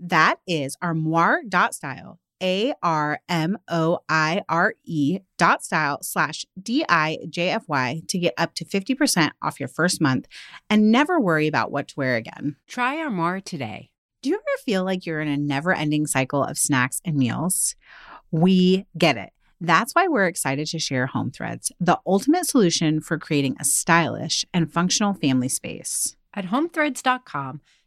That is armoire.style, A R M O I R E dot style slash D I J F Y to get up to 50% off your first month and never worry about what to wear again. Try Armoire today. Do you ever feel like you're in a never ending cycle of snacks and meals? We get it. That's why we're excited to share Home Threads, the ultimate solution for creating a stylish and functional family space. At homethreads.com,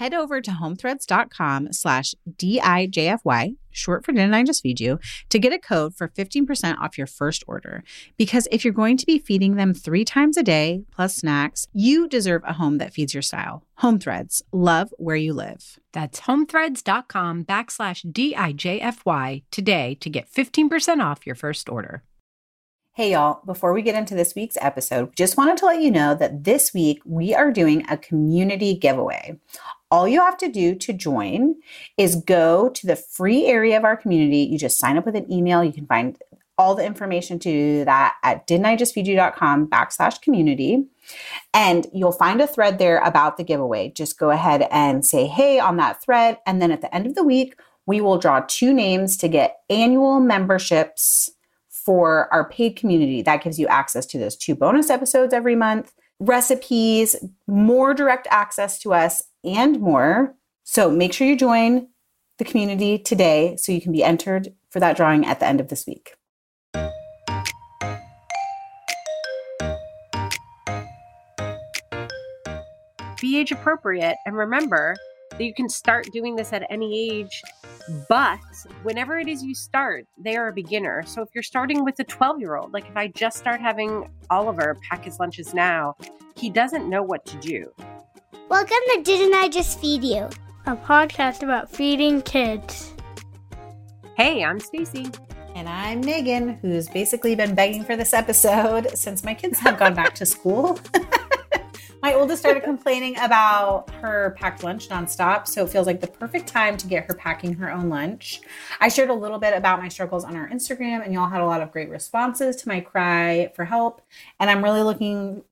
head over to homethreads.com slash DIJFY, short for Didn't I Just Feed You, to get a code for 15% off your first order. Because if you're going to be feeding them three times a day plus snacks, you deserve a home that feeds your style. Home Threads, love where you live. That's homethreads.com backslash DIJFY today to get 15% off your first order. Hey, y'all, before we get into this week's episode, just wanted to let you know that this week we are doing a community giveaway. All you have to do to join is go to the free area of our community. You just sign up with an email. You can find all the information to do that at didn'tijustfeedyou.com backslash community. And you'll find a thread there about the giveaway. Just go ahead and say, hey, on that thread. And then at the end of the week, we will draw two names to get annual memberships for our paid community. That gives you access to those two bonus episodes every month, recipes, more direct access to us, and more. So make sure you join the community today so you can be entered for that drawing at the end of this week. Be age appropriate and remember that you can start doing this at any age, but whenever it is you start, they are a beginner. So if you're starting with a 12 year old, like if I just start having Oliver pack his lunches now, he doesn't know what to do. Welcome to Didn't I Just Feed You? A podcast about feeding kids. Hey, I'm Stacy. And I'm Megan, who's basically been begging for this episode since my kids have gone back to school. my oldest started complaining about her packed lunch nonstop, so it feels like the perfect time to get her packing her own lunch. I shared a little bit about my struggles on our Instagram, and y'all had a lot of great responses to my cry for help. And I'm really looking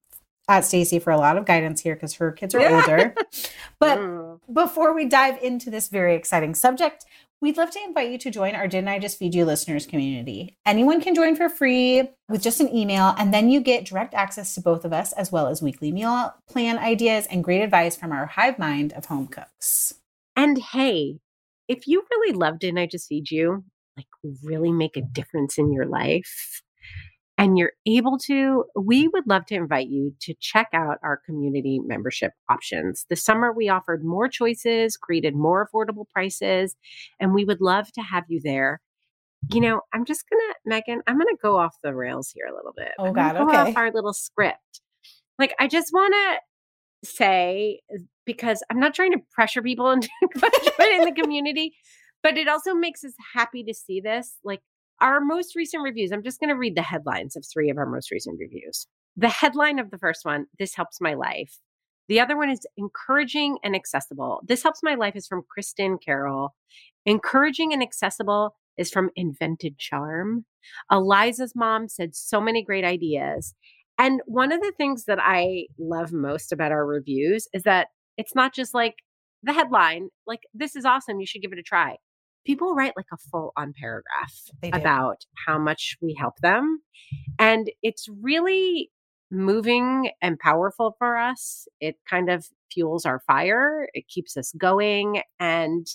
at Stacy for a lot of guidance here because her kids are older. but mm. before we dive into this very exciting subject, we'd love to invite you to join our Didn't I Just Feed You listeners community. Anyone can join for free with just an email, and then you get direct access to both of us, as well as weekly meal plan ideas and great advice from our hive mind of home cooks. And hey, if you really love Didn't I Just Feed You, like really make a difference in your life, and you're able to, we would love to invite you to check out our community membership options. This summer, we offered more choices, created more affordable prices, and we would love to have you there. You know, I'm just gonna, Megan, I'm gonna go off the rails here a little bit. Oh, God, okay. our little script. Like, I just wanna say, uh, because I'm not trying to pressure people into in the community, but it also makes us happy to see this. Like, our most recent reviews, I'm just going to read the headlines of three of our most recent reviews. The headline of the first one, This Helps My Life. The other one is encouraging and accessible. This helps my life is from Kristen Carroll. Encouraging and accessible is from Invented Charm. Eliza's mom said so many great ideas. And one of the things that I love most about our reviews is that it's not just like the headline, like, this is awesome, you should give it a try. People write like a full on paragraph about how much we help them. And it's really moving and powerful for us. It kind of fuels our fire, it keeps us going. And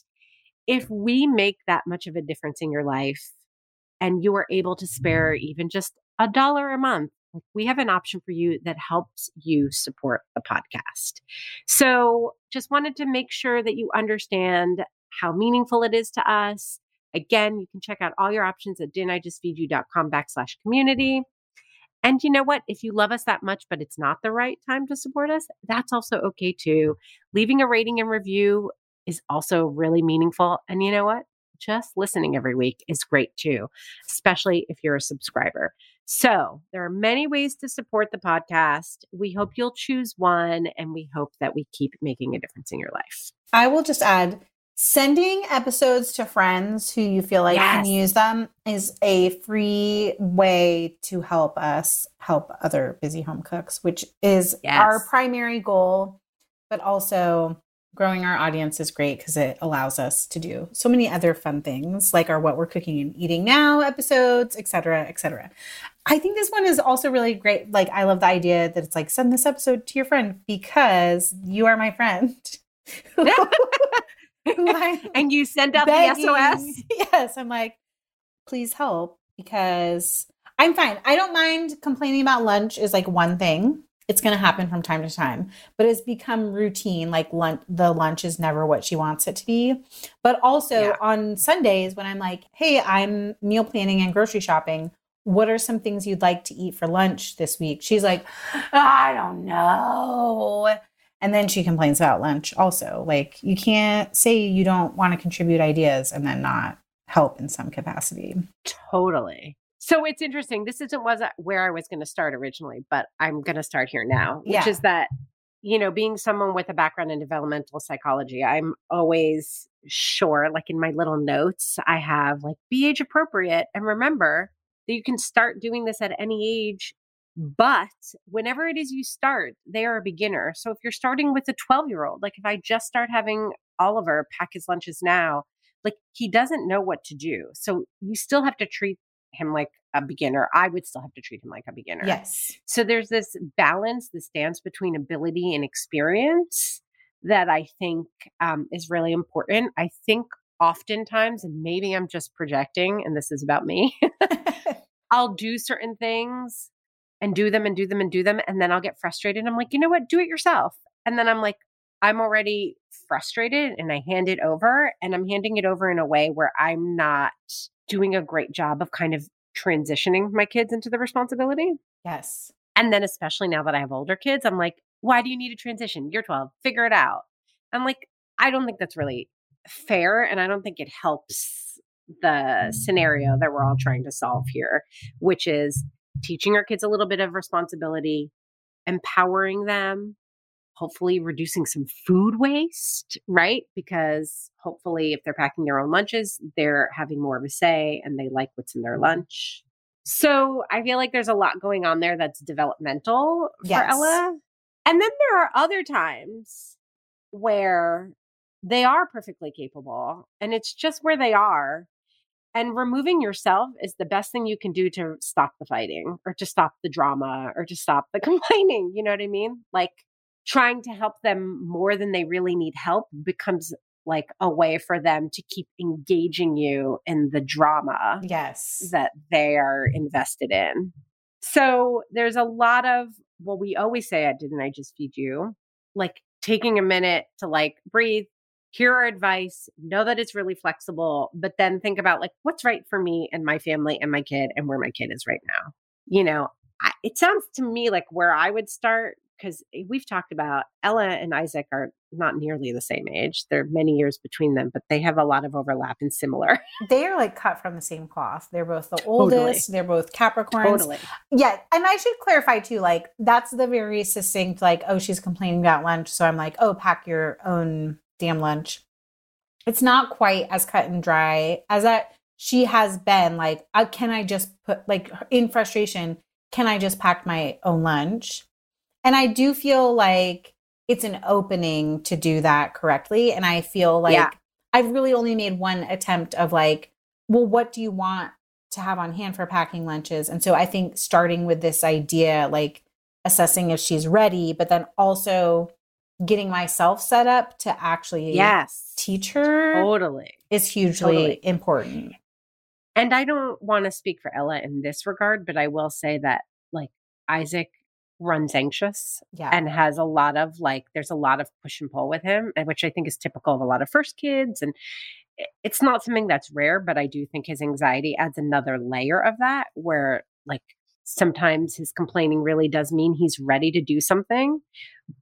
if we make that much of a difference in your life and you are able to spare even just a dollar a month, we have an option for you that helps you support the podcast. So just wanted to make sure that you understand how meaningful it is to us. Again, you can check out all your options at didn'tijustfeedyou.com backslash community. And you know what? If you love us that much, but it's not the right time to support us, that's also okay too. Leaving a rating and review is also really meaningful. And you know what? Just listening every week is great too, especially if you're a subscriber. So there are many ways to support the podcast. We hope you'll choose one and we hope that we keep making a difference in your life. I will just add sending episodes to friends who you feel like yes. can use them is a free way to help us help other busy home cooks, which is yes. our primary goal, but also growing our audience is great because it allows us to do so many other fun things like our what we're cooking and eating now episodes etc etc i think this one is also really great like i love the idea that it's like send this episode to your friend because you are my friend and you send out begging, the sos yes i'm like please help because i'm fine. I don't mind complaining about lunch is like one thing. It's going to happen from time to time but it's become routine like lunch the lunch is never what she wants it to be. But also yeah. on sundays when i'm like hey i'm meal planning and grocery shopping. What are some things you'd like to eat for lunch this week? She's like i don't know and then she complains about lunch also like you can't say you don't want to contribute ideas and then not help in some capacity totally so it's interesting. This isn't was where I was going to start originally, but I'm going to start here now, which yeah. is that you know, being someone with a background in developmental psychology, I'm always sure, like in my little notes, I have like be age appropriate and remember that you can start doing this at any age. But whenever it is you start, they are a beginner. So if you're starting with a 12 year old, like if I just start having Oliver pack his lunches now, like he doesn't know what to do. So you still have to treat him like a beginner, I would still have to treat him like a beginner. Yes. So there's this balance, this dance between ability and experience that I think um, is really important. I think oftentimes, and maybe I'm just projecting, and this is about me, I'll do certain things and do them and do them and do them. And then I'll get frustrated. I'm like, you know what? Do it yourself. And then I'm like, I'm already frustrated and I hand it over and I'm handing it over in a way where I'm not doing a great job of kind of transitioning my kids into the responsibility. Yes. And then, especially now that I have older kids, I'm like, why do you need a transition? You're 12, figure it out. I'm like, I don't think that's really fair. And I don't think it helps the scenario that we're all trying to solve here, which is teaching our kids a little bit of responsibility, empowering them, hopefully reducing some food waste, right? Because hopefully, if they're packing their own lunches, they're having more of a say and they like what's in their mm-hmm. lunch. So I feel like there's a lot going on there that's developmental yes. for Ella. And then there are other times where they are perfectly capable and it's just where they are. And removing yourself is the best thing you can do to stop the fighting or to stop the drama or to stop the complaining. You know what I mean? Like, trying to help them more than they really need help becomes like a way for them to keep engaging you in the drama yes that they are invested in so there's a lot of well we always say i didn't i just feed you like taking a minute to like breathe hear our advice know that it's really flexible but then think about like what's right for me and my family and my kid and where my kid is right now you know I, it sounds to me like where i would start because eh, we've talked about Ella and Isaac are not nearly the same age. There are many years between them, but they have a lot of overlap and similar. They are like cut from the same cloth. They're both the Totally. oldest. They're both Capricorns. Totally. Yeah, and I should clarify too. Like that's the very succinct. Like, oh, she's complaining about lunch, so I'm like, oh, pack your own damn lunch. It's not quite as cut and dry as that she has been. Like, uh, can I just put like in frustration? Can I just pack my own lunch? And I do feel like it's an opening to do that correctly. And I feel like Yeah. I've really only made one attempt of like, well, what do you want to have on hand for packing lunches? And so I think starting with this idea, like assessing if she's ready, but then also getting myself set up to actually Yes. teach her Totally. is hugely Totally. important. And I don't want to speak for Ella in this regard, but I will say that like Isaac runs anxious Yeah. and has a lot of like there's a lot of push and pull with him which i think is typical of a lot of first kids and it's not something that's rare but i do think his anxiety adds another layer of that where like sometimes his complaining really does mean he's ready to do something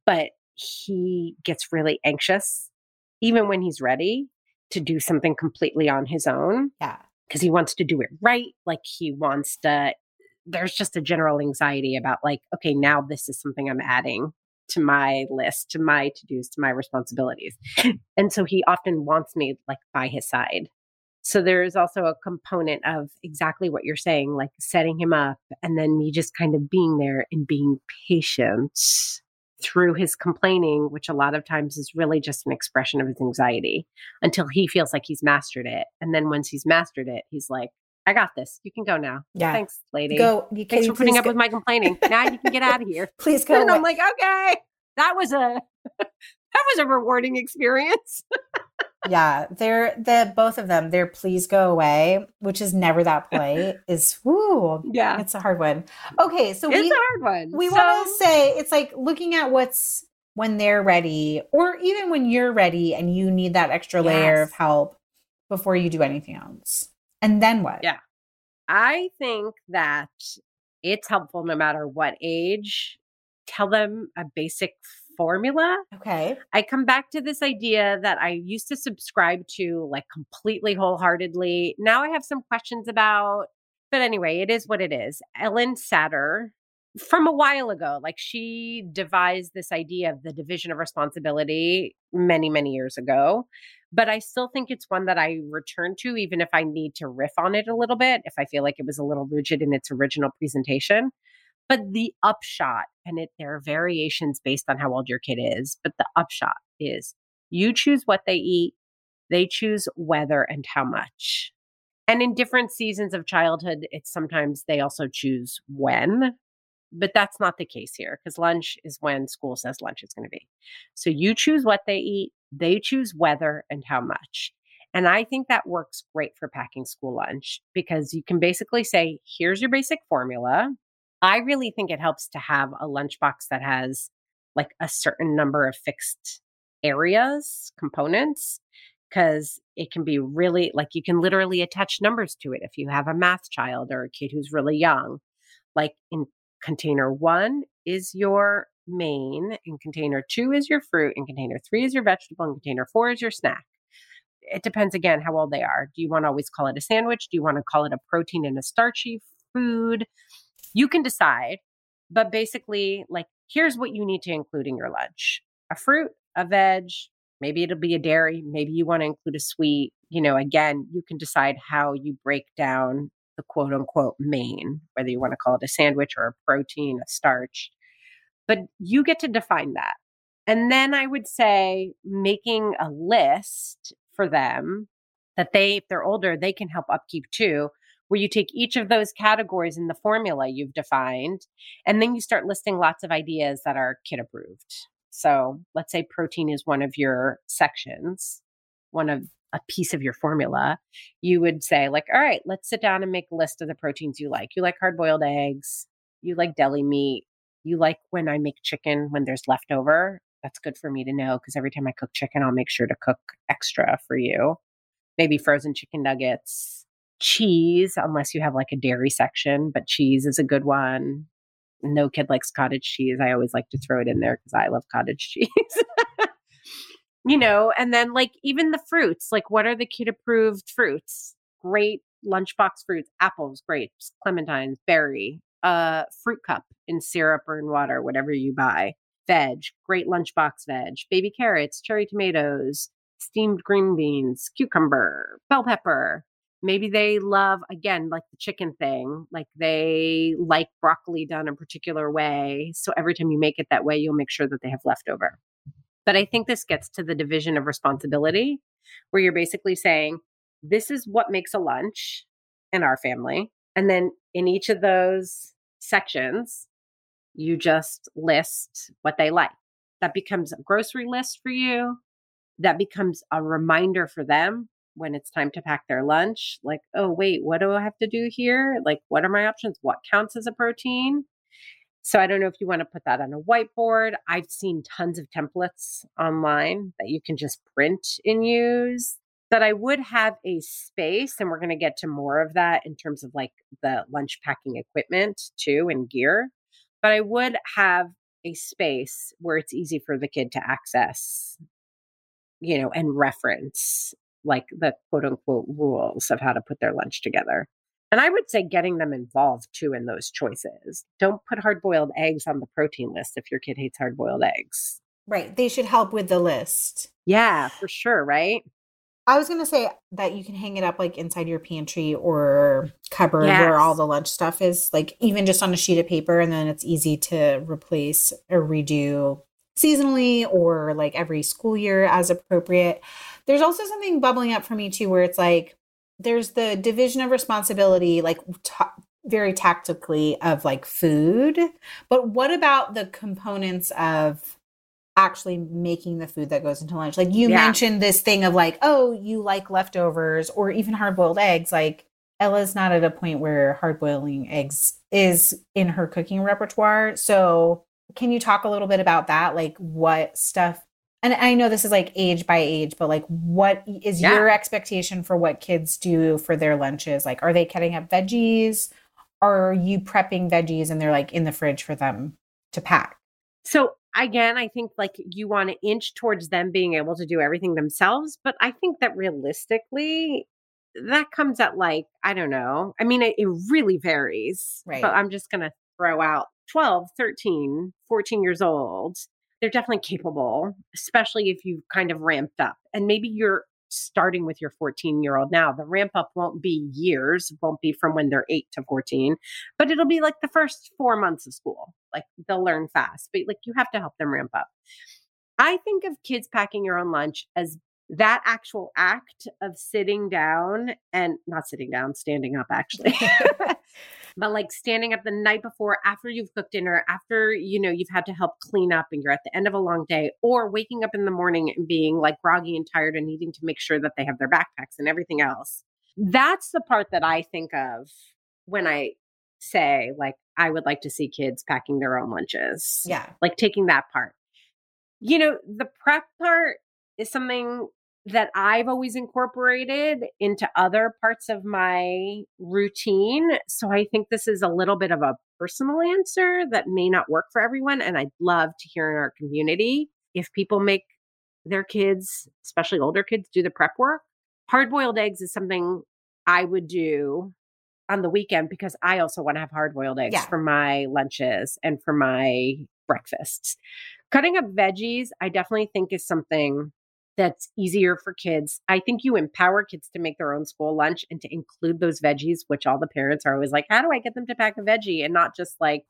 but he gets really anxious even when he's ready to do something completely on his own yeah. because he wants to do it right. Like he wants to, there's just a general anxiety about, like, okay, now this is something I'm adding to my list, to my to dos, to my responsibilities. and so he often wants me like by his side. So there is also a component of exactly what you're saying, like setting him up and then me just kind of being there and being patient through his complaining, which a lot of times is really just an expression of his anxiety until he feels like he's mastered it. And then once he's mastered it, he's like, I got this. You can go now. Yeah. Thanks, lady. Go. You Thanks for putting up go- with my complaining. now you can get out of here. Please go. And I'm like, okay, that was a that was a rewarding experience. yeah, they're the both of them. They're please go away, which is never that polite. is whoo, Yeah. it's a hard one. Okay, so It's we a hard one. we So- want to say it's like looking at what's when they're ready, or even when you're ready and you need that extra layer Yes. of help before you do anything else. And then what? Yeah. I think that it's helpful no matter what age. Tell them a basic formula. Okay. I come back to this idea that I used to subscribe to like completely wholeheartedly. Now I have some questions about, but anyway, it is what it is. Ellyn Satter from a while ago, like she devised this idea of the division of responsibility many, many years ago. But I still think it's one that I return to, even if I need to riff on it a little bit, if I feel like it was a little rigid in its original presentation. But the upshot, and it there are variations based on how old your kid is, but the upshot is you choose what they eat, they choose whether and how much. And in different seasons of childhood, it's sometimes they also choose when, but that's not the case here because lunch is when school says lunch is going to be. So you choose what they eat, they choose whether and how much. And I think that works great for packing school lunch because you can basically say, here's your basic formula. I really think it helps to have a lunchbox that has like a certain number of fixed areas, components, because it can be really like you can literally attach numbers to it if you have a math child or a kid who's really young. Like in container one is your main, in container two is your fruit, in container three is your vegetable, and container four is your snack. It depends again how old they are. Do you want to always call it a sandwich? Do you want to call it a protein and a starchy food? You can decide, but basically, like, here's what you need to include in your lunch a fruit, a veg, maybe it'll be a dairy, maybe you want to include a sweet. You know, again, you can decide how you break down the quote unquote main, whether you want to call it a sandwich or a protein, a starch, but you get to define that. And then I would say making a list for them that they, if they're older, they can help upkeep too, where you take each of those categories in the formula you've defined, and then you start listing lots of ideas that are kid approved. So let's say protein is one of your sections, one of a piece of your formula. You would say, like, all right, let's sit down and make a list of the proteins you like. You like hard boiled eggs, you like deli meat, you like when I make chicken when there's leftover. That's good for me to know because every time I cook chicken, I'll make sure to cook extra for you. Maybe frozen chicken nuggets, cheese, unless you have like a dairy section, but cheese is a good one. no kid likes cottage cheese. I always like to throw it in there because I love cottage cheese. you know, and then like even the fruits, like what are the kid approved fruits? Great lunchbox fruits, apples, grapes, clementines, berry, uh, fruit cup in syrup or in water, whatever you buy. Veg, great lunchbox veg, baby carrots, cherry tomatoes, steamed green beans, cucumber, bell pepper. Maybe they love, again, like the chicken thing, like they like broccoli done a particular way. So every time you make it that way, you'll make sure that they have leftover. But I think this gets to the division of responsibility where you're basically saying, this is what makes a lunch in our family. And then in each of those sections, you just list what they like. That becomes a grocery list for you. That becomes a reminder for them when it's time to pack their lunch. Like, oh, wait, what do I have to do here? Like, what are my options? What counts as a protein? So I don't know if you want to put that on a whiteboard. I've seen tons of templates online that you can just print and use. That I would have a space, and we're going to get to more of that in terms of like the lunch packing equipment too and gear. But I would have a space where it's easy for the kid to access, you know, and reference like the quote unquote rules of how to put their lunch together. And I would say getting them involved too in those choices. Don't put hard boiled eggs on the protein list if your kid hates hard boiled eggs. Right. They should help with the list. Yeah, for sure. Right. I was going to say that you can hang it up like inside your pantry or cupboard Yes. where all the lunch stuff is, like even just on a sheet of paper. And then it's easy to replace or redo seasonally or like every school year as appropriate. There's also something bubbling up for me too, where it's like there's the division of responsibility, like ta- very tactically of like food. But what about the components of actually making the food that goes into lunch? Like you Yeah. mentioned this thing of like, oh, you like leftovers or even hard boiled eggs. Like Ella's not at a point where hard boiling eggs is in her cooking repertoire. So can you talk a little bit about that? Like what stuff and I know this is like age by age, but like what is Yeah. your expectation for what kids do for their lunches? Like are they cutting up veggies? Are you prepping veggies and they're like in the fridge for them to pack? So again, I think like you want to inch towards them being able to do everything themselves, but I think that realistically that comes at like I don't know. I mean it, it really varies. Right. But I'm just going to throw out 12, 13, 14 years old. They're definitely capable, especially if you've kind of ramped up. And maybe you're starting with your 14 year old now. The ramp up won't be years, won't be from when they're 8 to 14 but it'll be like the first four months of school. Like they'll learn fast, but like you have to help them ramp up. I think of kids packing your own lunch as that actual act of sitting down and not sitting down, standing up actually. but like standing up the night before after you've cooked dinner, after you know you've had to help clean up and you're at the end of a long day, or waking up in the morning and being like groggy and tired and needing to make sure that they have their backpacks and everything else. That's the part that I think of when I say like I would like to see kids packing their own lunches. Yeah. Like taking that part. You know, the prep part is something that I've always incorporated into other parts of my routine. So I think this is a little bit of a personal answer that may not work for everyone. And I'd love to hear in our community if people make their kids, especially older kids, do the prep work. Hard boiled eggs is something I would do on the weekend because I also want to have hard boiled eggs Yeah. for my lunches and for my breakfasts. Cutting up veggies, I definitely think is something that's easier for kids. I think you empower kids to make their own school lunch and to include those veggies, which all the parents are always like, how do I get them to pack a veggie and not just like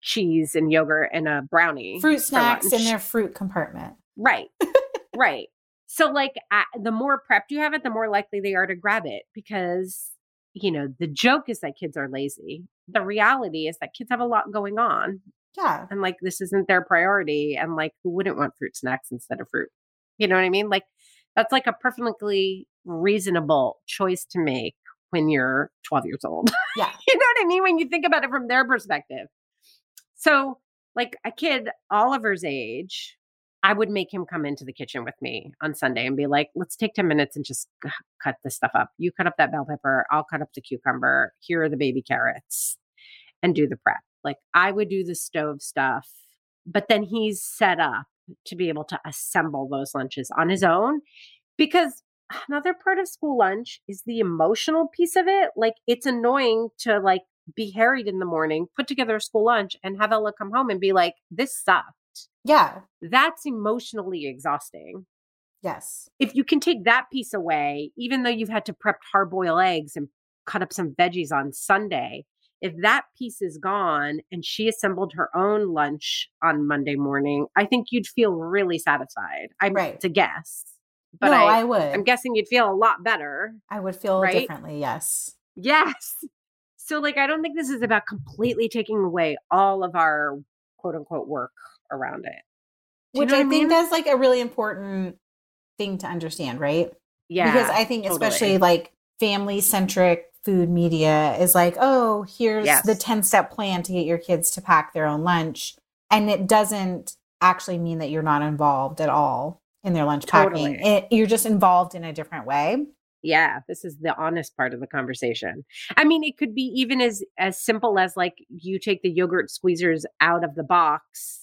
cheese and yogurt and a brownie? Fruit snacks in their fruit compartment. Right. right. So, like, the more prepped you have it, the more likely they are to grab it because, you know, the joke is that kids are lazy. The reality is that kids have a lot going on Yeah. and, like, this isn't their priority. And, like, who wouldn't want fruit snacks instead of fruit? You know what I mean? Like, that's like a perfectly reasonable choice to make when you're 12 years old. Yeah. you know what I mean? When you think about it from their perspective. So, like a kid Oliver's age, I would make him come into the kitchen with me on Sunday and be like, let's take 10 minutes and just cut this stuff up. You cut up that bell pepper, I'll cut up the cucumber. Here are the baby carrots and do the prep. Like I would do the stove stuff, but then he's set up to be able to assemble those lunches on his own because another part of school lunch is the emotional piece of it. Like it's annoying to like be harried in the morning, put together a school lunch and have Ella come home and be like, this sucked. Yeah. That's emotionally exhausting. Yes. If you can take that piece away, even though you've had to prep hard boiled eggs and cut up some veggies on Sunday, if that piece is gone and she assembled her own lunch on Monday morning, I think you'd feel really satisfied. I'm Right. to guess. But no, I, I, would. I'm guessing you'd feel a lot better. I would feel right? differently. Yes. Yes. So, like, I don't think this is about completely taking away all of our quote unquote work around it. Which know I what think that's like a really important thing to understand, right? Yeah. because I think totally. especially like family centric food media is like, oh, here's Yes. the 10 step plan to get your kids to pack their own lunch. And it doesn't actually mean that you're not involved at all in their lunch packing. It, you're just involved in a different way. yeah this is the honest part of the conversation i mean it could be even as as simple as like you take the yogurt squeezers out of the box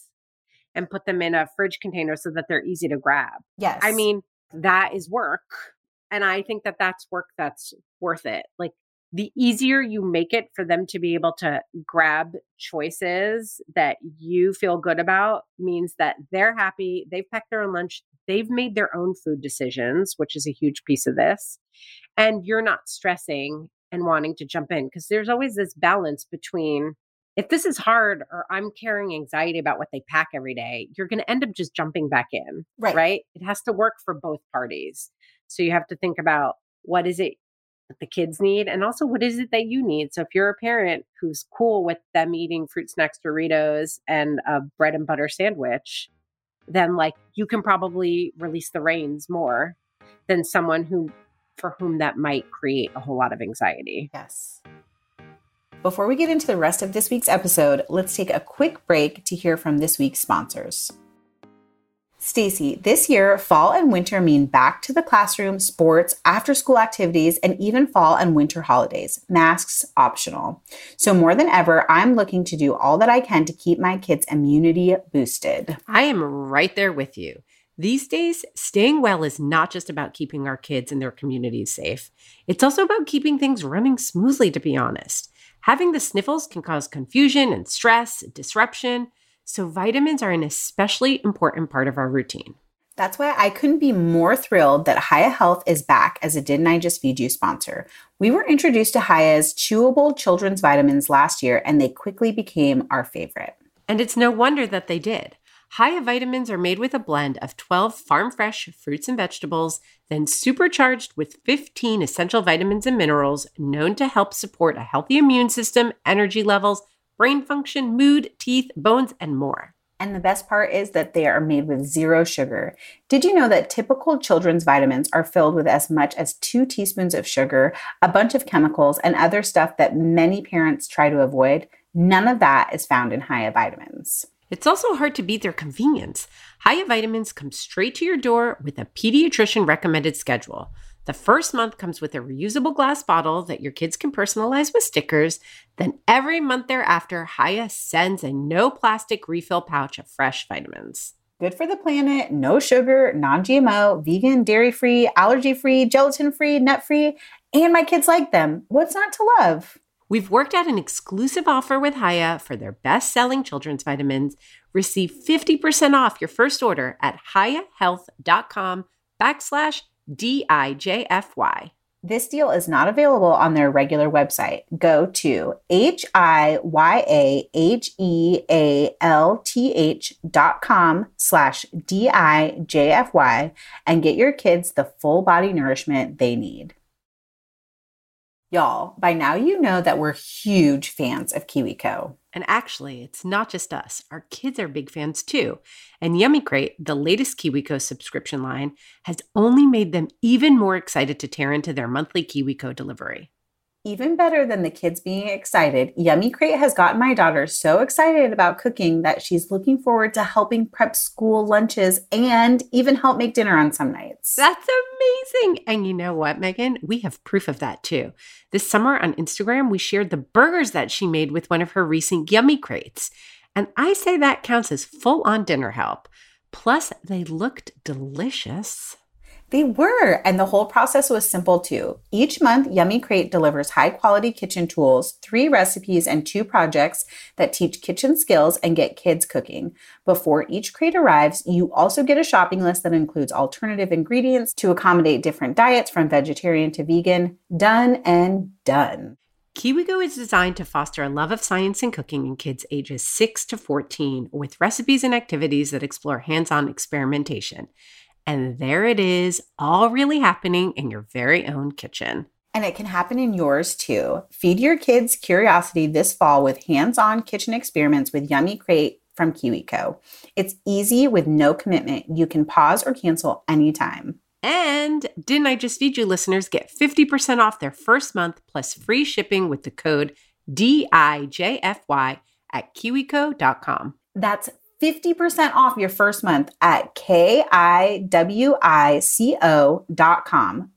and put them in a fridge container so that they're easy to grab Yes. i mean that is work and i think that that's work that's worth it like the easier you make it for them to be able to grab choices that you feel good about means that they're happy they've packed their own lunch they've made their own food decisions which is a huge piece of this and you're not stressing and wanting to jump in because there's always this balance between if this is hard or i'm carrying anxiety about what they pack every day you're going to end up just jumping back in right. right? It has to work for both parties. So you have to think about what is it that the kids need and also what is it that you need. So if you're a parent who's cool with them eating fruit snacks, Doritos, and a bread and butter sandwich, then like you can probably release the reins more than someone who for whom that might create a whole lot of anxiety. Yes. Before we get into the rest of this week's episode, let's take a quick break to hear from this week's sponsors. Stacy, this year, fall and winter mean back to the classroom, sports, after school activities, and even fall and winter holidays. Masks optional. So, more than ever, I'm looking to do all that I can to keep my kids' immunity boosted. I am right there with you. These days, staying well is not just about keeping our kids and their communities safe. It's also about keeping things running smoothly, to be honest. Having the sniffles can cause confusion and stress, disruption. So, vitamins are an especially important part of our routine. That's why I couldn't be more thrilled that Hiya Health is back as a Didn't I Just Feed You sponsor. We were introduced to Hiya's chewable children's vitamins last year, and they quickly became our favorite. And it's no wonder that they did. Haya vitamins are made with a blend of 12 farm fresh fruits and vegetables, then supercharged with 15 essential vitamins and minerals known to help support a healthy immune system, energy levels, brain function, mood, teeth, bones, and more. And the best part is that they are made with zero sugar. Did you know that typical children's vitamins are filled with as much as two teaspoons of sugar, a bunch of chemicals, and other stuff that many parents try to avoid? None of that is found in Hiya vitamins. It's also hard to beat their convenience. Hiya vitamins come straight to your door with a pediatrician recommended schedule. The first month comes with a reusable glass bottle that your kids can personalize with stickers. Then every month thereafter, Hiya sends a no plastic refill pouch of fresh vitamins. Good for the planet, no sugar, non GMO, vegan, dairy free, allergy free, gelatin free, nut free, and my kids like them. What's not to love? We've worked out an exclusive offer with Hiya for their best selling children's vitamins. Receive 50% off your first order at hiyahealth.com backslash D-I-J-F-Y. This deal is not available on their regular website. Go to H-I-Y-A-H-E-A-L-T-H dot com slash D-I-J-F-Y and get your kids the full body nourishment they need. Y'all, by now you know that we're huge fans of KiwiCo. And actually, it's not just us. Our kids are big fans too. And Yummy Crate, the latest KiwiCo subscription line, has only made them even more excited to tear into their monthly KiwiCo delivery. Even better than the kids being excited, Yummy Crate has gotten my daughter so excited about cooking that she's looking forward to helping prep school lunches and even help make dinner on some nights. That's amazing. And you know what, Megan? We have proof of that too. This summer on Instagram, we shared the burgers that she made with one of her recent Yummy Crates. And I say that counts as full on dinner help. Plus, they looked delicious. They were, and the whole process was simple too. Each month, Yummy Crate delivers high quality kitchen tools, three recipes, and two projects that teach kitchen skills and get kids cooking. Before each crate arrives, you also get a shopping list that includes alternative ingredients to accommodate different diets from vegetarian to vegan. Done and done. KiwiCo is designed to foster a love of science and cooking in kids ages 6 to 14 with recipes and activities that explore hands on experimentation. And there it is, all really happening in your very own kitchen. And it can happen in yours too. Feed your kids curiosity this fall with hands on kitchen experiments with Yummy Crate from KiwiCo. It's easy with no commitment. You can pause or cancel anytime. And didn't I just feed you listeners get 50% off their first month plus free shipping with the code DIJFY at kiwico.com. That's 50% off your first month at kiwico.com.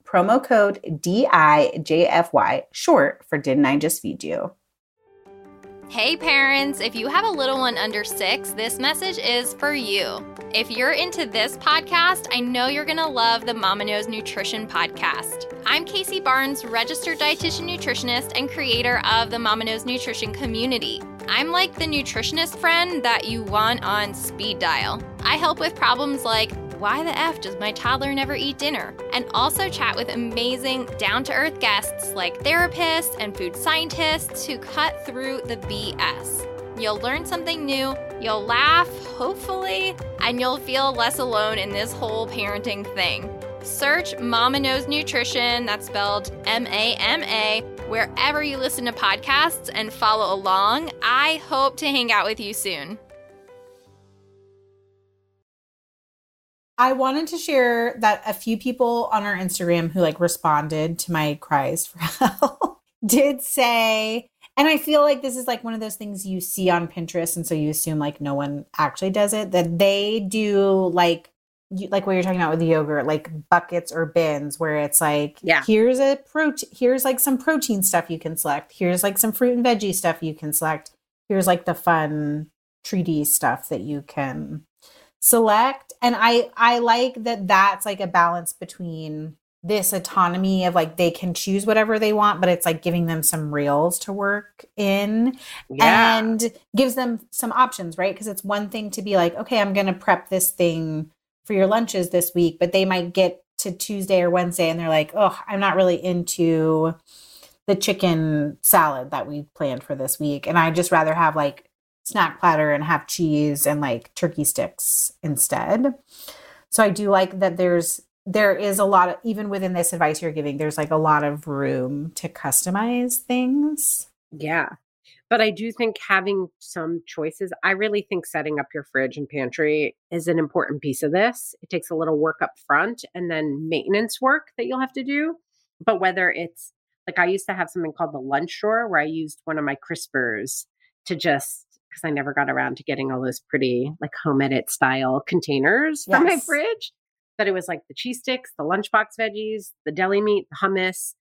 Promo code DIJFY, short for Didn't I Just Feed You? Hey parents, if you have a little one under six, this message is for you. If you're into this podcast, I know you're going to love the Mama Knows Nutrition podcast. I'm Kacie Barnes, registered dietitian nutritionist and creator of the Mama Knows Nutrition community. I'm like the nutritionist friend that you want on speed dial. I help with problems like why the F does my toddler never eat dinner? And also chat with amazing, down to earth guests like therapists and food scientists who cut through the BS. You'll learn something new, you'll laugh, hopefully, and you'll feel less alone in this whole parenting thing. Search Mama Knows Nutrition, that's spelled M A M A, wherever you listen to podcasts and follow along. I hope to hang out with you soon. I wanted to share that a few people on our Instagram who like responded to my cries for help did say, and I feel like this is like one of those things you see on Pinterest, and so you assume like no one actually does it, that they do like you, like what you're talking about with the yogurt, like buckets or bins, where it's like, Yeah. here's a protein, here's like some protein stuff you can select. Here's like some fruit and veggie stuff you can select. Here's like the fun treaty stuff that you can select. And I I like that that's like a balance between this autonomy of like they can choose whatever they want, but it's like giving them some rails to work in yeah. and gives them some options, right? Because it's one thing to be like, okay, I'm going to prep this thing for your lunches this week, but they might get to Tuesday or Wednesday and they're like, oh, I'm not really into the chicken salad that we planned for this week. And I just rather have like snack platter and have cheese and like turkey sticks instead. So I do like that there's there is a lot of even within this advice you're giving, there's like a lot of room to customize things. Yeah. But I do think having some choices, I really think setting up your fridge and pantry is an important piece of this. It takes a little work up front and then maintenance work that you'll have to do. But whether it's like I used to have something called the lunch drawer where I used one of my crispers to just because I never got around to getting all those pretty like home edit style containers for my fridge. That it was like the cheese sticks, the lunchbox veggies, the deli meat, the hummus.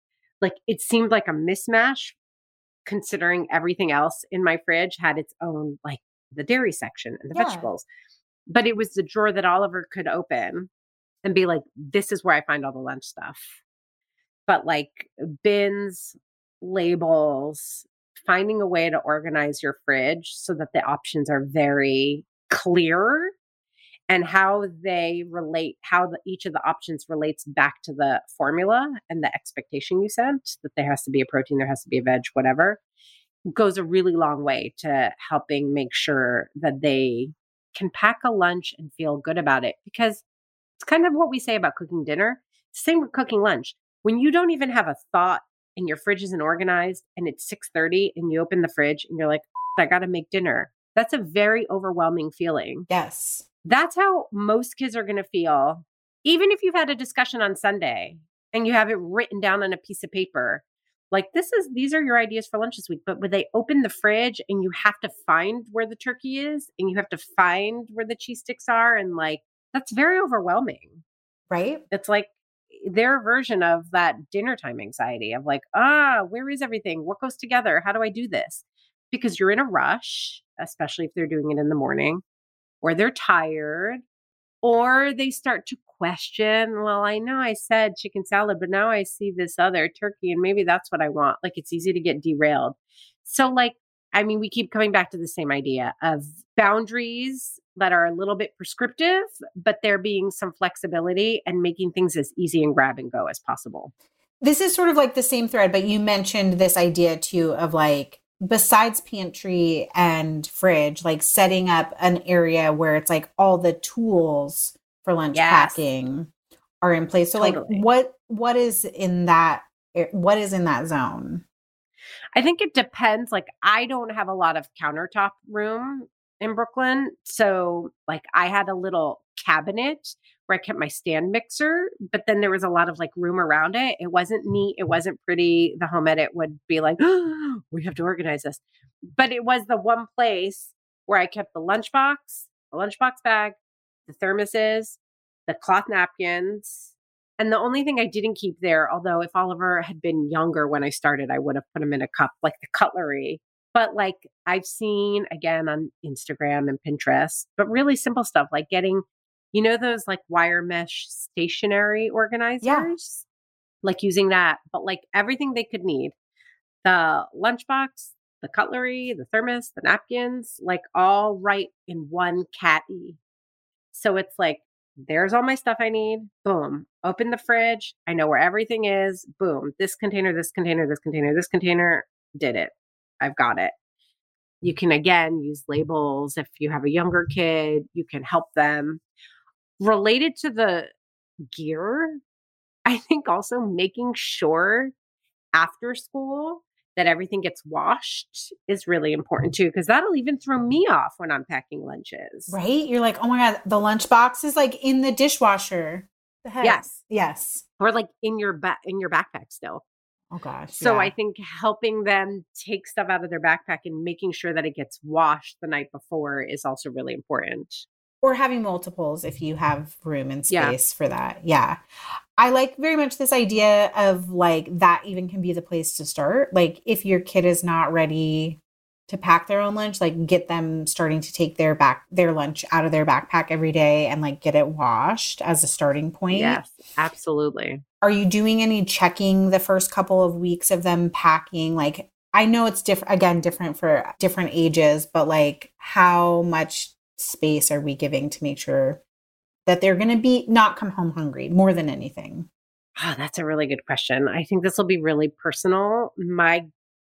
Like it seemed like a mismatch considering everything else in my fridge had its own like the dairy section and the Yeah. vegetables. But it was the drawer that Oliver could open and be like, this is where I find all the lunch stuff. But like bins, labels, finding a way to organize your fridge so that the options are very clear and how they relate, how the, each of the options relates back to the formula and the expectation you sent that there has to be a protein, there has to be a veg, whatever, goes a really long way to helping make sure that they can pack a lunch and feel good about it. Because it's kind of what we say about cooking dinner. Same with cooking lunch. When you don't even have a thought and your fridge isn't organized and it's 6:30 and you open the fridge and you're like, I gotta make dinner. That's a very overwhelming feeling. Yes. That's how most kids are going to feel, even if you've had a discussion on Sunday and you have it written down on a piece of paper. like this is these are your ideas for lunch this week but when they open the fridge and you have to find where the turkey is and you have to find where the cheese sticks are and like that's very overwhelming. Right? It's like their version of that dinner time anxiety of like ah where is everything? What goes together? How do i do this? Because you're in a rush especially if they're doing it in the morning or they're tired or they start to question, well, I know I said chicken salad, but now I see this other turkey and maybe that's what I want. Like it's easy to get derailed. So, like, I mean, we keep coming back to the same idea of boundaries that are a little bit prescriptive, but there being some flexibility and making things as easy and grab and go as possible. This is sort of like the same thread, but you mentioned this idea too of like, besides pantry and fridge, like setting up an area where it's like all the tools for lunch yes. packing are in place. So totally. like what what is in that what is in that zone? I think it depends. Like I don't have a lot of countertop room in Brooklyn. So like I had a little cabinet where I kept my stand mixer, but then there was a lot of like room around it. It wasn't neat. It wasn't pretty. The home edit would be like, oh, we have to organize this. But it was the one place where I kept the lunchbox, the lunchbox bag, the thermoses, the cloth napkins. And the only thing I didn't keep there, although if Oliver had been younger when I started, I would have put him in a cup, like the cutlery. But like I've seen again on Instagram and Pinterest, but really simple stuff like getting you know those like wire mesh stationary organizers? Yeah. Like using that, but like everything they could need. The lunchbox, the cutlery, the thermos, the napkins, like all right in one caddy. So it's like, there's all my stuff I need. Boom. Open the fridge. I know where everything is. Boom. This container, this container, this container, this container did it. I've got it. You can again use labels if you have a younger kid, you can help them related to the gear, I think also making sure after school that everything gets washed is really important too, because that'll even throw me off when I'm packing lunches. Right? You're like, oh my God, the lunchbox is like in the dishwasher. The yes. Yes. Or like in your back in your backpack still. Oh gosh. So yeah. I think helping them take stuff out of their backpack and making sure that it gets washed the night before is also really important or having multiples if you have room and space yeah. for that. Yeah. I like very much this idea of like that even can be the place to start. Like if your kid is not ready to pack their own lunch, like get them starting to take their back their lunch out of their backpack every day and like get it washed as a starting point. Yes, absolutely. Are you doing any checking the first couple of weeks of them packing? Like I know it's different again, different for different ages, but like how much space are we giving to make sure that they're going to be not come home hungry more than anything? Oh, that's a really good question. I think this will be really personal. My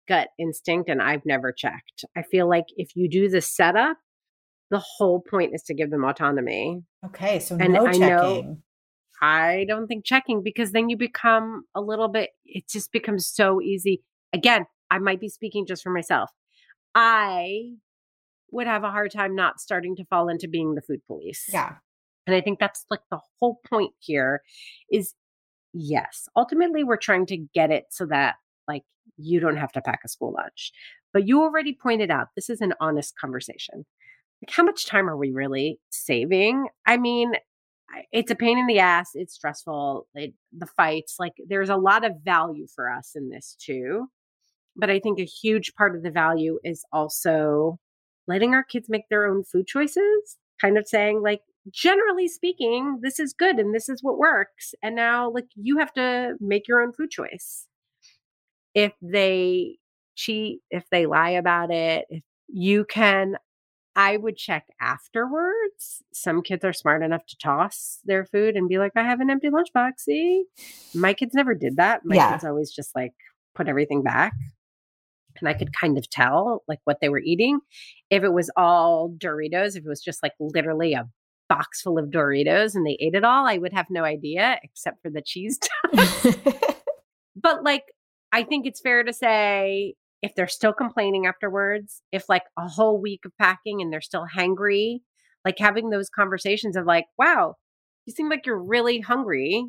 gut instinct, and I've never checked. I feel like if you do the setup, the whole point is to give them autonomy. Okay, so and no I checking. Know, I don't think checking because then you become a little bit. It just becomes so easy. Again, I might be speaking just for myself. I would have a hard time not starting to fall into being the food police. Yeah. And I think that's like the whole point here is yes, ultimately we're trying to get it so that like you don't have to pack a school lunch. But you already pointed out this is an honest conversation. Like how much time are we really saving? I mean, it's a pain in the ass, it's stressful, it, the fights, like there's a lot of value for us in this too. But I think a huge part of the value is also letting our kids make their own food choices, kind of saying, like, generally speaking, this is good and this is what works. And now, like, you have to make your own food choice. If they cheat, if they lie about it, if you can, I would check afterwards. Some kids are smart enough to toss their food and be like, I have an empty lunchbox. See, my kids never did that. My yeah. kids always just like put everything back and I could kind of tell like what they were eating. If it was all Doritos, if it was just like literally a box full of Doritos and they ate it all, I would have no idea except for the cheese. but like, I think it's fair to say if they're still complaining afterwards, if like a whole week of packing and they're still hangry, like having those conversations of like, wow, you seem like you're really hungry.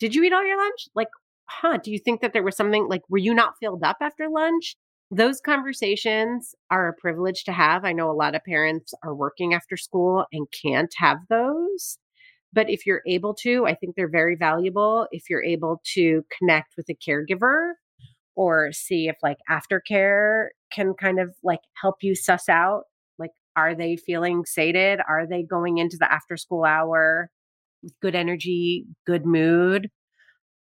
Did you eat all your lunch? Like, huh, do you think that there was something like, were you not filled up after lunch? Those conversations are a privilege to have. I know a lot of parents are working after school and can't have those. But if you're able to, I think they're very valuable. If you're able to connect with a caregiver or see if like aftercare can kind of like help you suss out like, are they feeling sated? Are they going into the after school hour with good energy, good mood?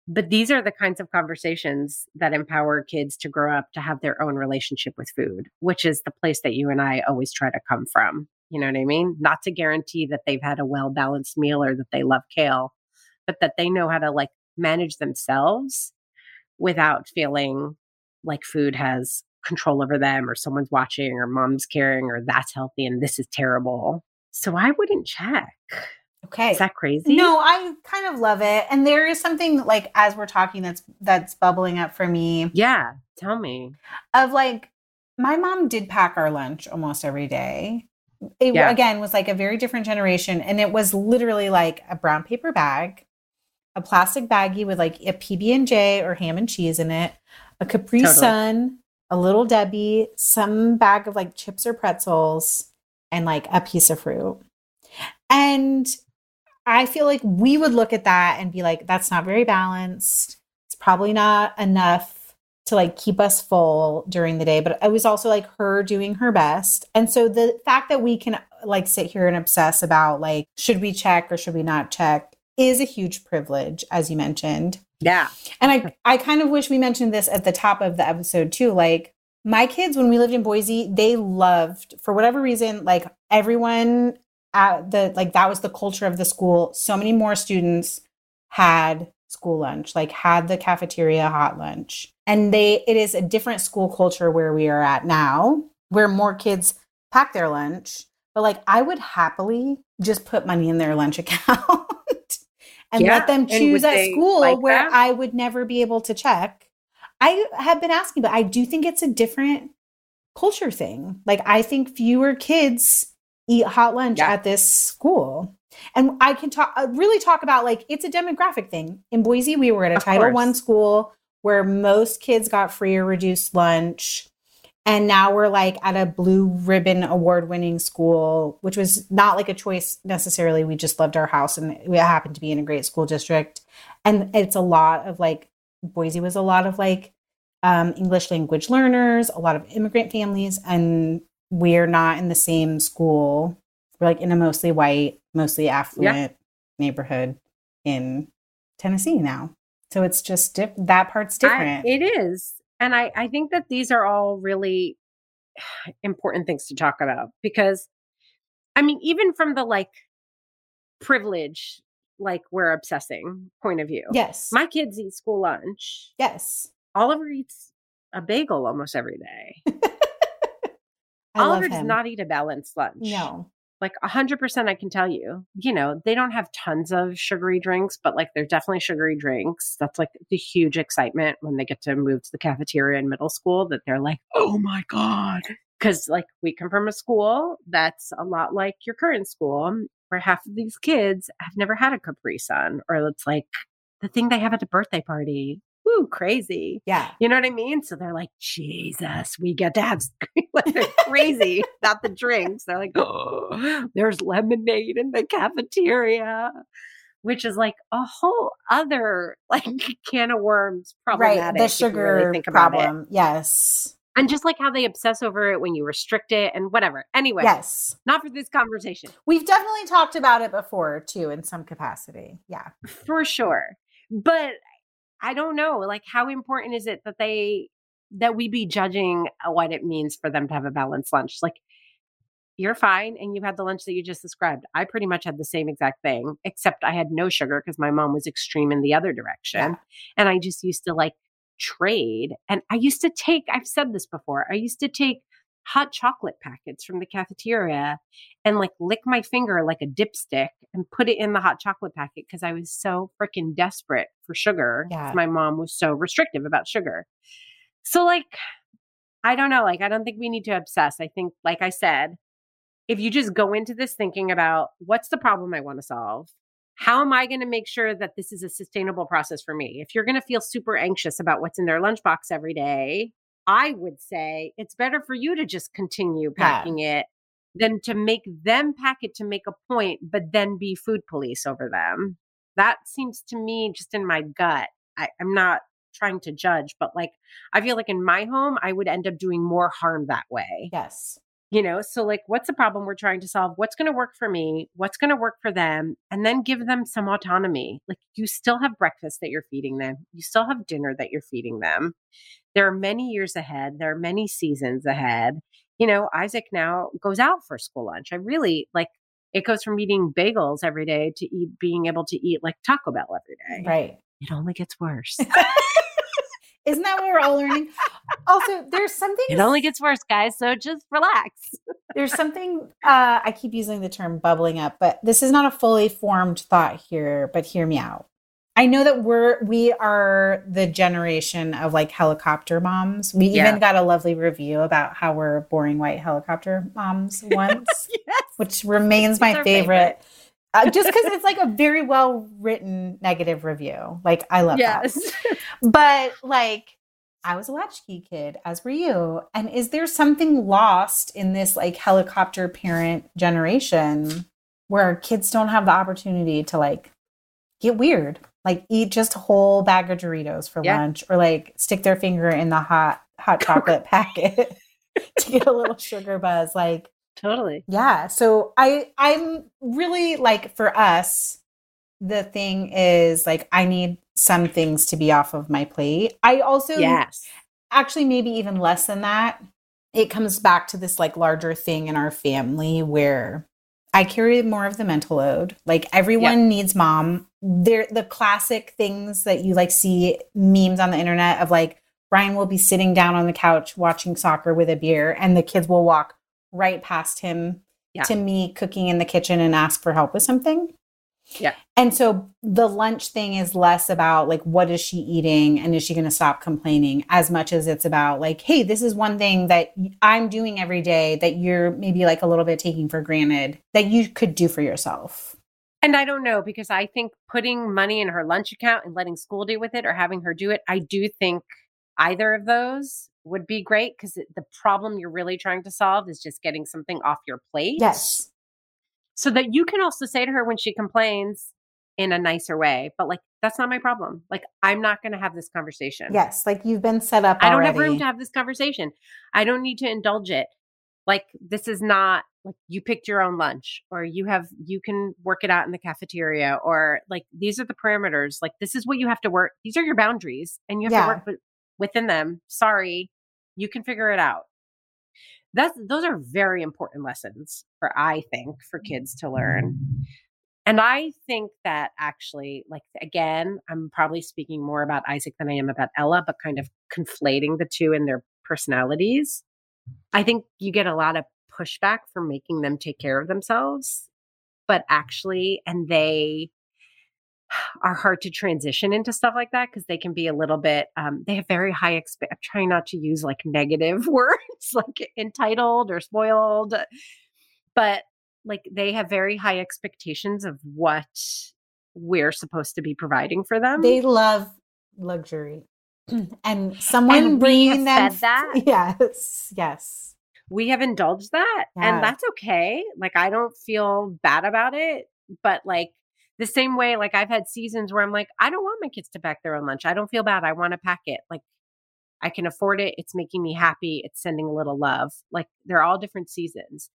But these are the kinds of conversations that empower kids to grow up to have their own relationship with food, which is the place that you and I always try to come from. You know what I mean? Not to guarantee that they've had a well balanced meal or that they love kale, but that they know how to like manage themselves without feeling like food has control over them or someone's watching or mom's caring or that's healthy and this is terrible. So I wouldn't check. Okay. Is that crazy? No, I kind of love it. And there is something like as we're talking that's that's bubbling up for me Yeah. Tell me. of like my mom did pack our lunch almost every day. It Yeah. again was like a very different generation and it was literally like a brown paper bag, a plastic baggie with like a PB&J or ham and cheese in it, a Capri Totally. Sun, a little Debbie, some bag of like chips or pretzels and like a piece of fruit. And I feel like we would look at that and be like, that's not very balanced. It's probably not enough to like keep us full during the day. But it was also like her doing her best. And so the fact that we can like sit here and obsess about like, should we check or should we not check is a huge privilege, as you mentioned. Yeah. And I, I kind of wish we mentioned this at the top of the episode too. Like my kids, when we lived in Boise, they loved, for whatever reason, like everyone at the, like that was the culture of the school. So many more students had school lunch, like had the cafeteria hot lunch. And they, it is a different school culture where we are at now, where more kids pack their lunch. But like I would happily just put money in their lunch account. And Yeah, let them choose at school like where that? I would never be able to check. I have been asking, but I do think it's a different culture thing. Like I think fewer kids eat hot lunch Yeah. at this school. And I can talk uh, really talk about like it's a demographic thing. In Boise, we were at a Of Title. One school where most kids got free or reduced lunch. And now we're like at a blue ribbon award winning school, which was not like a choice necessarily. We just loved our house and we happened to be in a great school district. And it's a lot of like, Boise was a lot of like um, English language learners, a lot of immigrant families, and we're not in the same school. We're like in a mostly white, mostly affluent neighborhood in Tennessee now. So it's just that part's I- different. it is. And I, I think that these are all really important things to talk about because, I mean, even from the like privilege, like we're obsessing point of view, yes. my kids eat school lunch. yes. Oliver eats a bagel almost every day. I Oliver does him. not eat a balanced lunch. No. Like a hundred percent, I can tell you. You know, they don't have tons of sugary drinks, but like they're definitely sugary drinks. That's like the huge excitement when they get to move to the cafeteria in middle school. That they're like, oh my god, because like we come from a school that's a lot like your current school, where half of these kids have never had a Capri Sun, or it's like the thing they have at a birthday party. Woo, crazy. Yeah. You know what I mean? So they're like, Jesus, we get to have like they're crazy about the drinks. They're like, oh, there's lemonade in the cafeteria, which is like a whole other like can of worms. Right. The you really sugar think problem. Yes. And just like how they obsess over it when you restrict it and whatever. Anyway, Yes. not for this conversation. We've definitely talked about it before too, in some capacity. Yeah. for sure. But I don't know, like how important is it that they that we be judging uh, what it means for them to have a balanced lunch? Like you're fine and you had the lunch that you just described. I pretty much had the same exact thing, except I had no sugar because my mom was extreme in the other direction. Yeah. And I just used to like trade. And I used to take, I've said this before, I used to take hot chocolate packets from the cafeteria and like lick my finger like a dipstick and put it in the hot chocolate packet because I was so freaking desperate for sugar. Yeah. My mom was so restrictive about sugar. So, like, I don't know. Like, I don't think we need to obsess. I think, like I said, if you just go into this thinking about what's the problem I want to solve, how am I going to make sure that this is a sustainable process for me? If you're going to feel super anxious about what's in their lunchbox every day, I would say it's better for you to just continue packing yeah. it than to make them pack it to make a point, but then be food police over them. That seems to me just in my gut. I, I'm not trying to judge, but like I feel like in my home, I would end up doing more harm that way. Yes. You know, so like what's the problem we're trying to solve? What's going to work for me? What's going to work for them? And then give them some autonomy. Like you still have breakfast that you're feeding them, you still have dinner that you're feeding them. There are many years ahead, there are many seasons ahead. You know, Isaac now goes out for school lunch. I really like it goes from eating bagels every day to eat being able to eat like Taco Bell every day. Right. It only gets worse. Isn't that what we're all learning? Also, there's something. It only gets worse, guys. So just relax. there's something. Uh, I keep using the term bubbling up, but this is not a fully formed thought here. But hear me out. I know that we're we are the generation of like helicopter moms. We yeah. even got a lovely review about how we're boring white helicopter moms once, yes. which remains my favorite. favorite. Uh, just because it's like a very well written negative review. Like I love yes. that. But like I was a latchkey kid, as were you. And is there something lost in this like helicopter parent generation where kids don't have the opportunity to like get weird? Like eat just a whole bag of Doritos for yeah. lunch or like stick their finger in the hot hot chocolate packet to get a little sugar buzz. Like Totally. Yeah. So I I'm really like for us, the thing is like I need some things to be off of my plate. I also yes. actually maybe even less than that. It comes back to this like larger thing in our family where I carry more of the mental load. Like everyone yep. needs mom. They're the classic things that you like see memes on the internet of like Brian will be sitting down on the couch watching soccer with a beer and the kids will walk right past him yeah. to me cooking in the kitchen and ask for help with something. Yeah. And so the lunch thing is less about like what is she eating and is she going to stop complaining as much as it's about like hey this is one thing that I'm doing every day that you're maybe like a little bit taking for granted that you could do for yourself. And I don't know because I think putting money in her lunch account and letting school deal with it or having her do it, I do think either of those would be great because the problem you're really trying to solve is just getting something off your plate. Yes. So that you can also say to her when she complains in a nicer way, but like, that's not my problem. Like, I'm not going to have this conversation. Yes. Like, you've been set up. I don't already. have room to have this conversation. I don't need to indulge it. Like, this is not like you picked your own lunch or you have, you can work it out in the cafeteria or like, these are the parameters. Like, this is what you have to work. These are your boundaries and you have yeah. to work within them. Sorry, you can figure it out. That's those are very important lessons for I think for kids to learn. And I think that actually, like, again, I'm probably speaking more about Isaac than I am about Ella, but kind of conflating the two in their personalities. I think you get a lot of pushback for making them take care of themselves, but actually, and they are hard to transition into stuff like that because they can be a little bit um, they have very high exp- i'm trying not to use like negative words like entitled or spoiled but like they have very high expectations of what we're supposed to be providing for them. They love luxury and someone and bringing them that. yes yes. We have indulged that yeah. and that's okay like i don't feel bad about it but like the same way like I've had seasons where I'm like, I don't want my kids to pack their own lunch. I don't feel bad. I want to pack it. Like I can afford it. It's making me happy. It's sending a little love. Like they're all different seasons.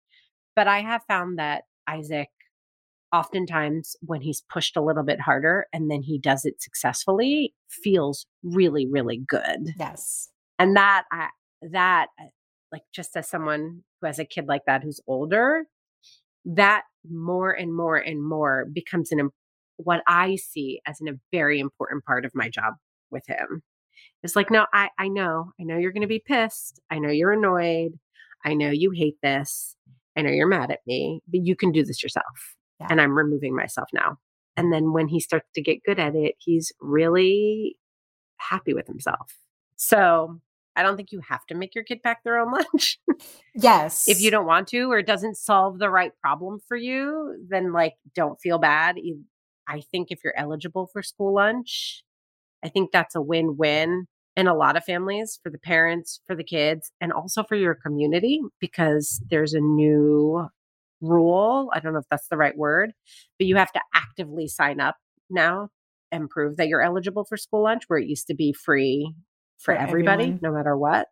But I have found that Isaac oftentimes when he's pushed a little bit harder and then he does it successfully feels really really good. Yes. And that I that uh, like just as someone who has a kid like that who's older, that more and more and more becomes an what I see as an, a very important part of my job with him. It's like, no, I, I know, I know you're going to be pissed. I know you're annoyed. I know you hate this. I know you're mad at me, but you can do this yourself. Yeah. And I'm removing myself now. And then when he starts to get good at it, he's really happy with himself. So I don't think you have to make your kid pack their own lunch. yes. If you don't want to or it doesn't solve the right problem for you, then like don't feel bad. I think if you're eligible for school lunch, I think that's a win win in a lot of families for the parents, for the kids, and also for your community because there's a new rule. I don't know if that's the right word, but you have to actively sign up now and prove that you're eligible for school lunch where it used to be free for, For everybody, everyone. no matter what.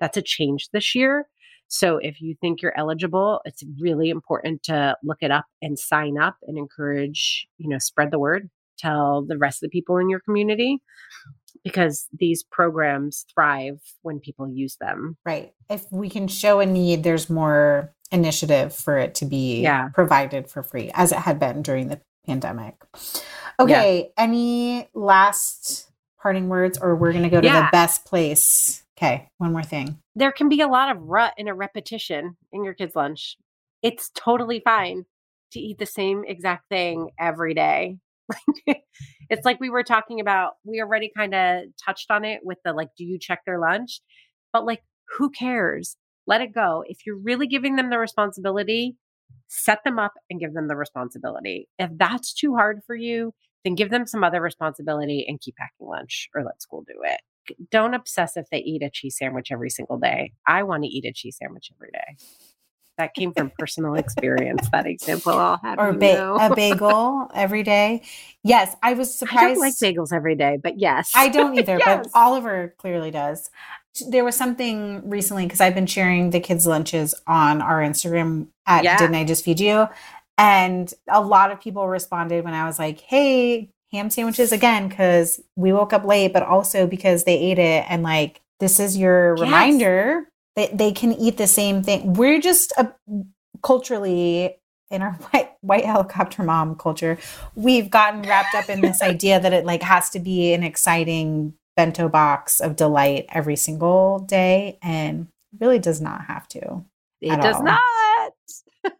That's a change this year. So if you think you're eligible, it's really important to look it up and sign up and encourage, you know, spread the word, tell the rest of the people in your community because these programs thrive when people use them. Right. If we can show a need, there's more initiative for it to be Yeah. provided for free, as it had been during the pandemic. Okay. Any last parting words, or we're going to go to the best place? Okay. One more thing. there can be a lot of rut and a repetition in your kids' lunch. It's totally fine to eat the same exact thing every day. it's like we were talking about, we already kind of touched on it with the like, do you check their lunch? But like, who cares? Let it go. If you're really giving them the responsibility, set them up and give them the responsibility. If that's too hard for you, then give them some other responsibility and keep packing lunch or let school do it don't obsess if they eat a cheese sandwich every single day. I want to eat a cheese sandwich every day. That came from personal experience. That example I'll have Or ba- a bagel every day. Yes. I was I surprised. don't like bagels every day, but yes, I don't either, Yes. but Oliver clearly does. There was something recently because I've been sharing the kids' lunches on our Instagram at Yeah. Didn't I Just Feed You? And a lot of people responded when I was like, hey, ham sandwiches again, because we woke up late, but also because they ate it. And like, this is your Yes. reminder that they can eat the same thing. We're just uh, culturally in our white white helicopter mom culture, we've gotten wrapped up in this idea that it like has to be an exciting bento box of delight every single day, and really does not have to. it does all. not.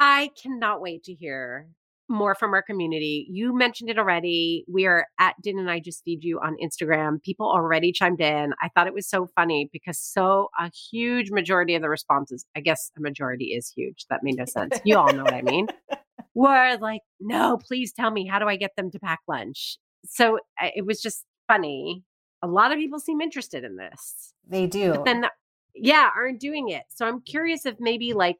I cannot wait to hear more from our community. You mentioned it already. We are at Didn't I Just Feed You on Instagram. People already chimed in. I thought it was so funny because so a huge majority of the responses, I guess a majority is huge. That made no sense. You all know what I mean. Were like, no, please tell me, how do I get them to pack lunch? So it was just funny. A lot of people seem interested in this They do. but then yeah aren't doing it so i'm curious if maybe like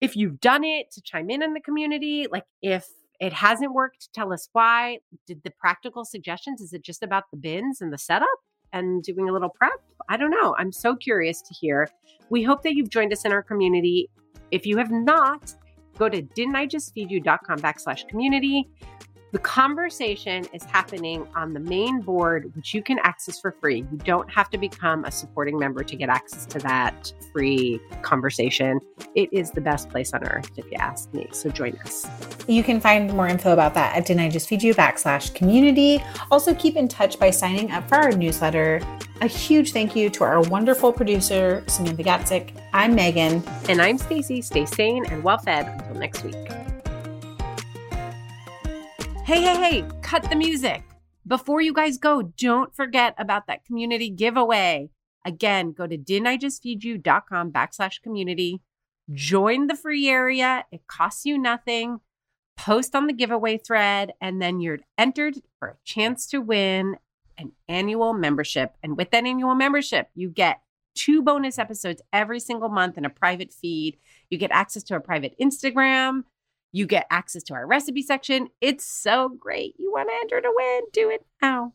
if you've done it to chime in in the community like if it hasn't worked tell us why. Did the practical suggestions is it just about the bins and the setup and doing a little prep? I don't know. I'm so curious to hear. We hope that you've joined us in our community. If you have not go to didn't i just feed you.com backslash community the conversation is happening on the main board, which you can access for free. You don't have to become a supporting member to get access to that free conversation. It is the best place on earth, if you ask me. So join us. You can find more info about that at Didn't I Just Feed You backslash community. Also, keep in touch by signing up for our newsletter. A huge thank you to our wonderful producer, Samantha Gatzik. I'm Megan. And I'm Stacey. Stay sane and well fed until next week. Hey, hey, hey, cut the music. Before you guys go, don't forget about that community giveaway. Again, go to didn'tijustfeedyou.com backslash community. Join the free area. It costs you nothing. Post on the giveaway thread, and then you're entered for a chance to win an annual membership. And with that annual membership, you get two bonus episodes every single month in a private feed. You get access to a private Instagram. You get access to our recipe section. It's so great. You want to enter to win? Do it now.